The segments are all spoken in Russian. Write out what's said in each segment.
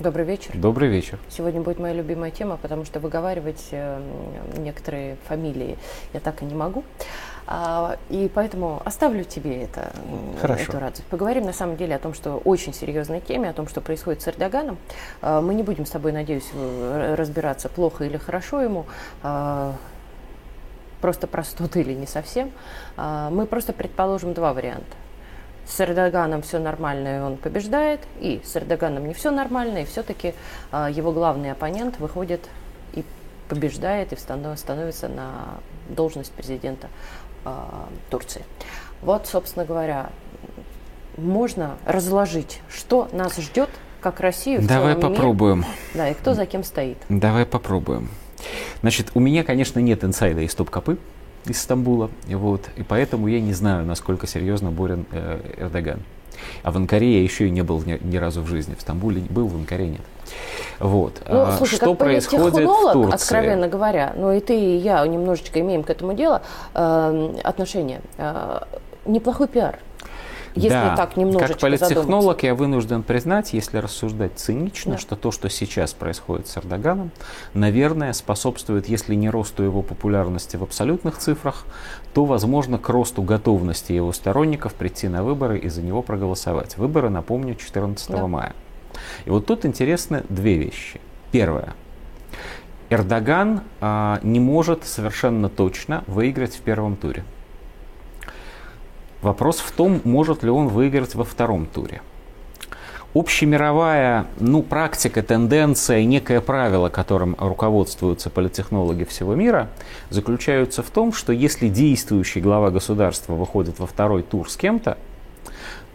Добрый вечер. Добрый вечер. Сегодня будет моя любимая тема, потому что выговаривать э, некоторые фамилии я так и не могу. А, и поэтому оставлю тебе это, Хорошо. эту радость. Поговорим на самом деле о том, что очень серьезной теме, о том, что происходит с Эрдоганом. А, мы не будем с тобой, надеюсь, разбираться, плохо или хорошо ему. А, просто простуды или не совсем. Мы просто предположим два варианта с Эрдоганом все нормально, и он побеждает, и с Эрдоганом не все нормально, и все-таки э, его главный оппонент выходит и побеждает, и становится на должность президента э, Турции. Вот, собственно говоря, можно разложить, что нас ждет, как Россию в Давай попробуем. Мире, да, и кто за кем стоит. Давай попробуем. Значит, у меня, конечно, нет инсайда из топ-копы из Стамбула. Вот, и поэтому я не знаю, насколько серьезно борен э, Эрдоган. А в Анкаре я еще и не был ни, ни разу в жизни. В Стамбуле был, в Анкаре нет. Вот. Ну, а, слушай, что как происходит в Турции? откровенно говоря, ну и ты, и я немножечко имеем к этому дело э, отношение. Э, неплохой пиар если да, так немножечко как политтехнолог я вынужден признать, если рассуждать цинично, да. что то, что сейчас происходит с Эрдоганом, наверное, способствует, если не росту его популярности в абсолютных цифрах, то, возможно, к росту готовности его сторонников прийти на выборы и за него проголосовать. Выборы, напомню, 14 да. мая. И вот тут интересны две вещи. Первое. Эрдоган а, не может совершенно точно выиграть в первом туре. Вопрос в том, может ли он выиграть во втором туре. Общемировая ну, практика, тенденция, некое правило, которым руководствуются политтехнологи всего мира, заключаются в том, что если действующий глава государства выходит во второй тур с кем-то,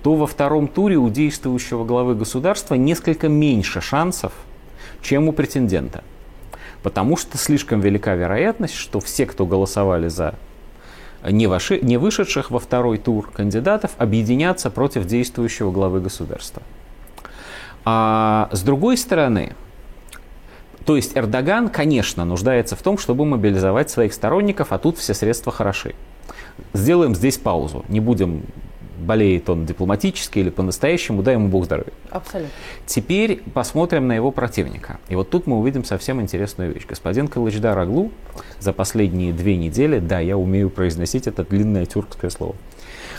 то во втором туре у действующего главы государства несколько меньше шансов, чем у претендента. Потому что слишком велика вероятность, что все, кто голосовали за не, воши, не вышедших во второй тур кандидатов объединятся против действующего главы государства. А с другой стороны, то есть Эрдоган, конечно, нуждается в том, чтобы мобилизовать своих сторонников, а тут все средства хороши. Сделаем здесь паузу, не будем болеет он дипломатически или по-настоящему, дай ему Бог здоровья. Абсолютно. Теперь посмотрим на его противника. И вот тут мы увидим совсем интересную вещь. Господин Калычдар Аглу за последние две недели, да, я умею произносить это длинное тюркское слово.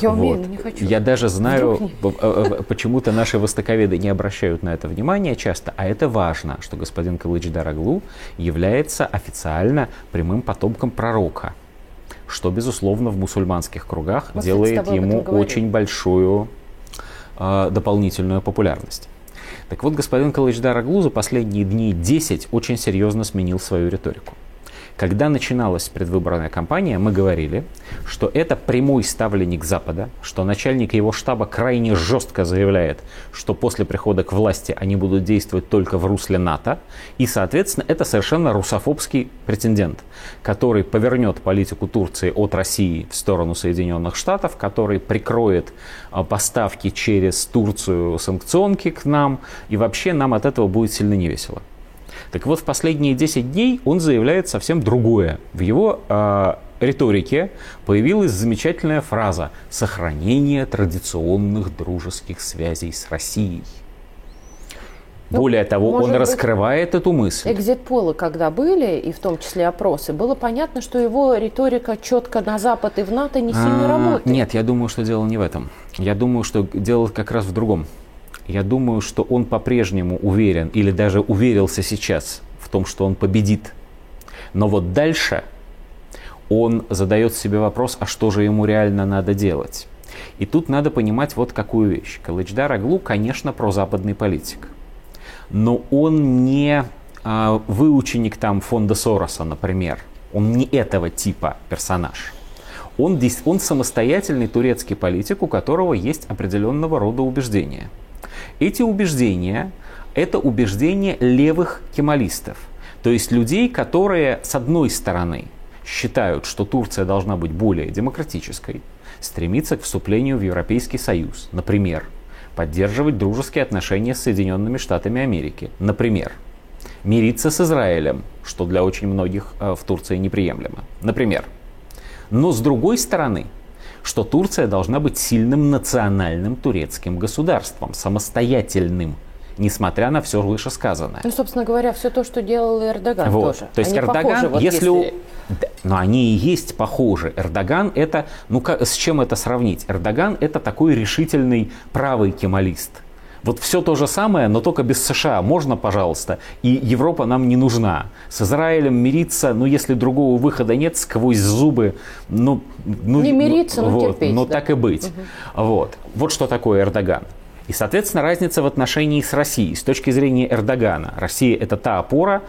Я умею, вот. но не хочу. Я даже знаю, э, э, почему-то наши востоковеды не обращают на это внимания часто, а это важно, что господин Калычдар Аглу является официально прямым потомком пророка что, безусловно, в мусульманских кругах Мы, делает ему очень большую э, дополнительную популярность. Так вот, господин Калычдар Аглу за последние дни 10 очень серьезно сменил свою риторику. Когда начиналась предвыборная кампания, мы говорили, что это прямой ставленник Запада, что начальник его штаба крайне жестко заявляет, что после прихода к власти они будут действовать только в русле НАТО, и, соответственно, это совершенно русофобский претендент, который повернет политику Турции от России в сторону Соединенных Штатов, который прикроет а, поставки через Турцию санкционки к нам, и вообще нам от этого будет сильно невесело. Так вот, в последние 10 дней он заявляет совсем другое. В его э, риторике появилась замечательная фраза «сохранение традиционных дружеских связей с Россией». Ну, Более того, он раскрывает эту мысль. Экзит-полы, когда были, и в том числе опросы, было понятно, что его риторика четко на Запад и в НАТО не сильно а, работает. Нет, я думаю, что дело не в этом. Я думаю, что дело как раз в другом. Я думаю, что он по-прежнему уверен или даже уверился сейчас в том, что он победит. Но вот дальше он задает себе вопрос, а что же ему реально надо делать? И тут надо понимать вот какую вещь. Калычдар Аглу, конечно, прозападный политик. Но он не а, выученик там фонда Сороса, например. Он не этого типа персонаж. Он, он самостоятельный турецкий политик, у которого есть определенного рода убеждения – эти убеждения – это убеждения левых кемалистов, то есть людей, которые, с одной стороны, считают, что Турция должна быть более демократической, стремиться к вступлению в Европейский Союз, например, поддерживать дружеские отношения с Соединенными Штатами Америки, например, мириться с Израилем, что для очень многих э, в Турции неприемлемо, например. Но с другой стороны, что Турция должна быть сильным национальным турецким государством, самостоятельным, несмотря на все вышесказанное. Ну, собственно говоря, все то, что делал Эрдоган вот. тоже. То есть они Эрдоган, похожи, вот если... если... Но они и есть похожи. Эрдоган это, ну как, с чем это сравнить? Эрдоган это такой решительный правый кемалист. Вот все то же самое, но только без США. Можно, пожалуйста? И Европа нам не нужна. С Израилем мириться, ну, если другого выхода нет, сквозь зубы, ну... ну не мириться, но вот, терпеть. Ну, да. так и быть. Угу. Вот. Вот что такое Эрдоган. И, соответственно, разница в отношении с Россией. С точки зрения Эрдогана, Россия – это та опора,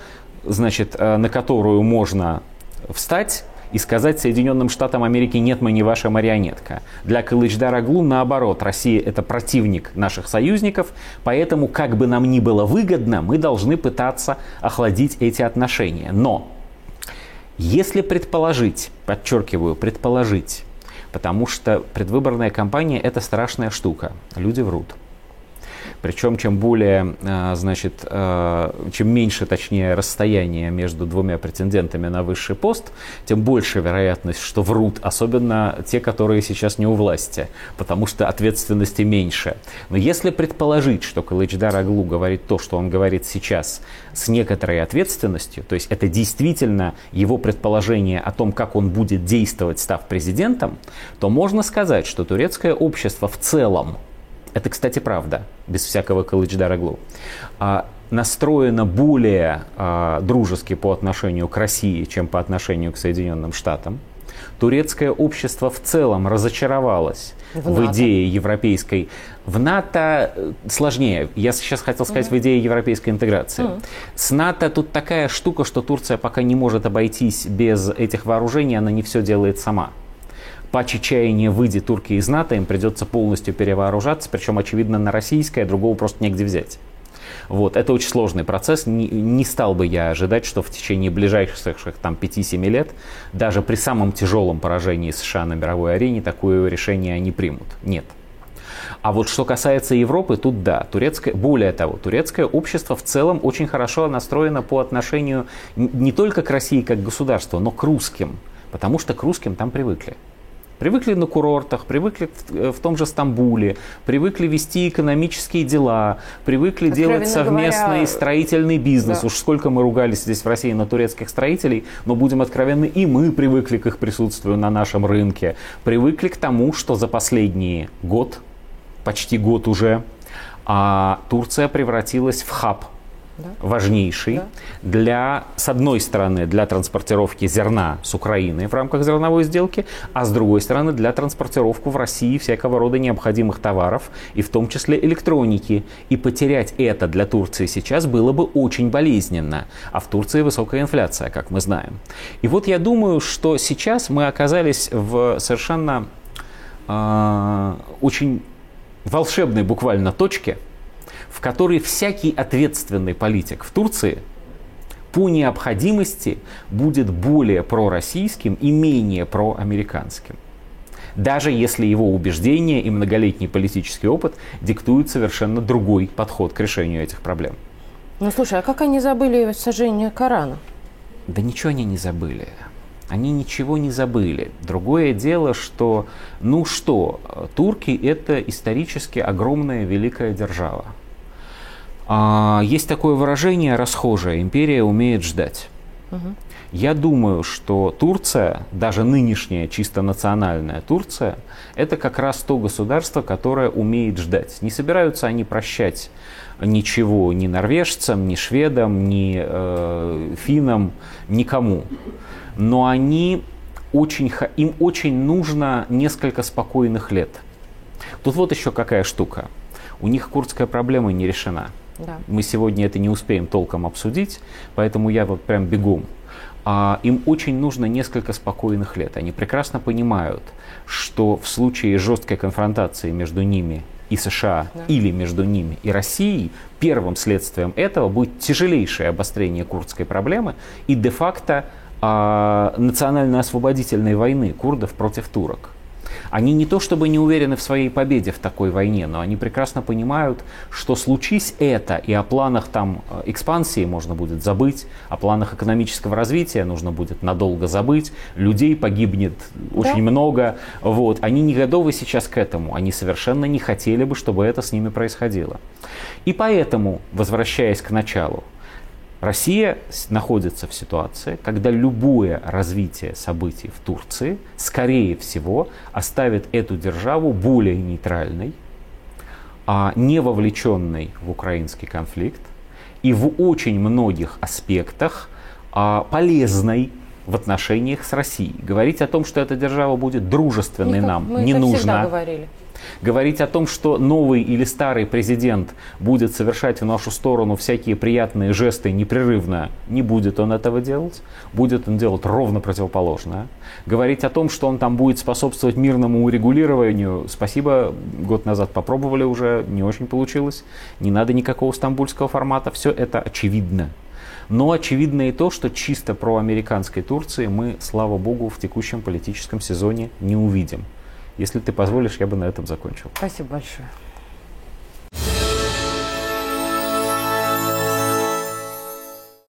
значит, э, на которую можно встать и сказать Соединенным Штатам Америки «нет, мы не ваша марионетка». Для Кылычдараглу наоборот, Россия – это противник наших союзников, поэтому, как бы нам ни было выгодно, мы должны пытаться охладить эти отношения. Но если предположить, подчеркиваю, предположить, потому что предвыборная кампания – это страшная штука, люди врут – причем, чем более, э, значит, э, чем меньше, точнее, расстояние между двумя претендентами на высший пост, тем больше вероятность, что врут, особенно те, которые сейчас не у власти, потому что ответственности меньше. Но если предположить, что Калычдар Аглу говорит то, что он говорит сейчас, с некоторой ответственностью, то есть это действительно его предположение о том, как он будет действовать, став президентом, то можно сказать, что турецкое общество в целом это, кстати, правда, без всякого калычдараглу, а, настроена более а, дружески по отношению к России, чем по отношению к Соединенным Штатам. Турецкое общество в целом разочаровалось в, в идее европейской. В НАТО э, сложнее. Я сейчас хотел сказать mm в идее европейской интеграции. mm С НАТО тут такая штука, что Турция пока не может обойтись без этих вооружений, она не все делает сама по чечаянии выйдет турки из НАТО, им придется полностью перевооружаться, причем, очевидно, на российское, другого просто негде взять. Вот, это очень сложный процесс. Не, не стал бы я ожидать, что в течение ближайших там, 5-7 лет, даже при самом тяжелом поражении США на мировой арене, такое решение они примут. Нет. А вот что касается Европы, тут да, турецкое, более того, турецкое общество в целом очень хорошо настроено по отношению не только к России как государству, но к русским, потому что к русским там привыкли. Привыкли на курортах, привыкли в, э, в том же Стамбуле, привыкли вести экономические дела, привыкли Откровенно делать совместный говоря, строительный бизнес. Да. Уж сколько мы ругались здесь в России на турецких строителей, но будем откровенны, и мы привыкли к их присутствию на нашем рынке. Привыкли к тому, что за последний год, почти год уже, а Турция превратилась в хаб да. важнейший да. для, с одной стороны, для транспортировки зерна с Украины в рамках зерновой сделки, а с другой стороны, для транспортировки в России всякого рода необходимых товаров, и в том числе электроники. И потерять это для Турции сейчас было бы очень болезненно. А в Турции высокая инфляция, как мы знаем. И вот я думаю, что сейчас мы оказались в совершенно э, очень волшебной буквально точке – в которой всякий ответственный политик в Турции по необходимости будет более пророссийским и менее проамериканским. Даже если его убеждения и многолетний политический опыт диктуют совершенно другой подход к решению этих проблем. Ну слушай, а как они забыли сожжение Корана? Да ничего они не забыли. Они ничего не забыли. Другое дело, что, ну что, турки это исторически огромная великая держава. А, есть такое выражение расхожее, империя умеет ждать. Угу. Я думаю, что Турция, даже нынешняя чисто национальная Турция, это как раз то государство, которое умеет ждать. Не собираются они прощать ничего ни норвежцам, ни шведам, ни э, финнам, никому. Но они очень, им очень нужно несколько спокойных лет. Тут вот еще какая штука. У них курдская проблема не решена. Да. Мы сегодня это не успеем толком обсудить, поэтому я вот прям бегом. А им очень нужно несколько спокойных лет. Они прекрасно понимают, что в случае жесткой конфронтации между ними и США да. или между ними и Россией, первым следствием этого будет тяжелейшее обострение курдской проблемы и де-факто а, национально-освободительной войны курдов против турок. Они не то чтобы не уверены в своей победе в такой войне, но они прекрасно понимают, что случись это, и о планах там э, экспансии можно будет забыть, о планах экономического развития нужно будет надолго забыть, людей погибнет очень да. много. Вот. Они не готовы сейчас к этому, они совершенно не хотели бы, чтобы это с ними происходило. И поэтому, возвращаясь к началу, Россия находится в ситуации, когда любое развитие событий в Турции, скорее всего, оставит эту державу более нейтральной, а не вовлеченной в украинский конфликт и в очень многих аспектах а, полезной в отношениях с Россией. Говорить о том, что эта держава будет дружественной Никак, нам, мы не это нужно. говорили. Говорить о том, что новый или старый президент будет совершать в нашу сторону всякие приятные жесты непрерывно, не будет он этого делать. Будет он делать ровно противоположное. Говорить о том, что он там будет способствовать мирному урегулированию, спасибо, год назад попробовали уже, не очень получилось. Не надо никакого стамбульского формата, все это очевидно. Но очевидно и то, что чисто про американской Турции мы, слава богу, в текущем политическом сезоне не увидим. Если ты позволишь, я бы на этом закончил. Спасибо большое.